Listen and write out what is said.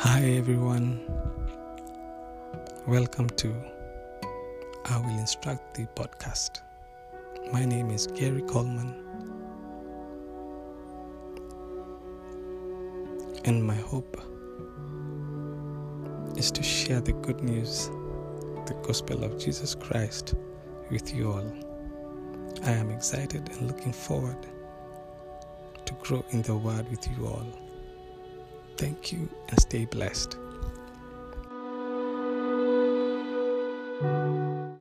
Hi everyone. Welcome to I Will Instruct the podcast. My name is Gary Coleman. And my hope is to share the good news, the gospel of Jesus Christ with you all. I am excited and looking forward to grow in the word with you all. Thank you and stay blessed.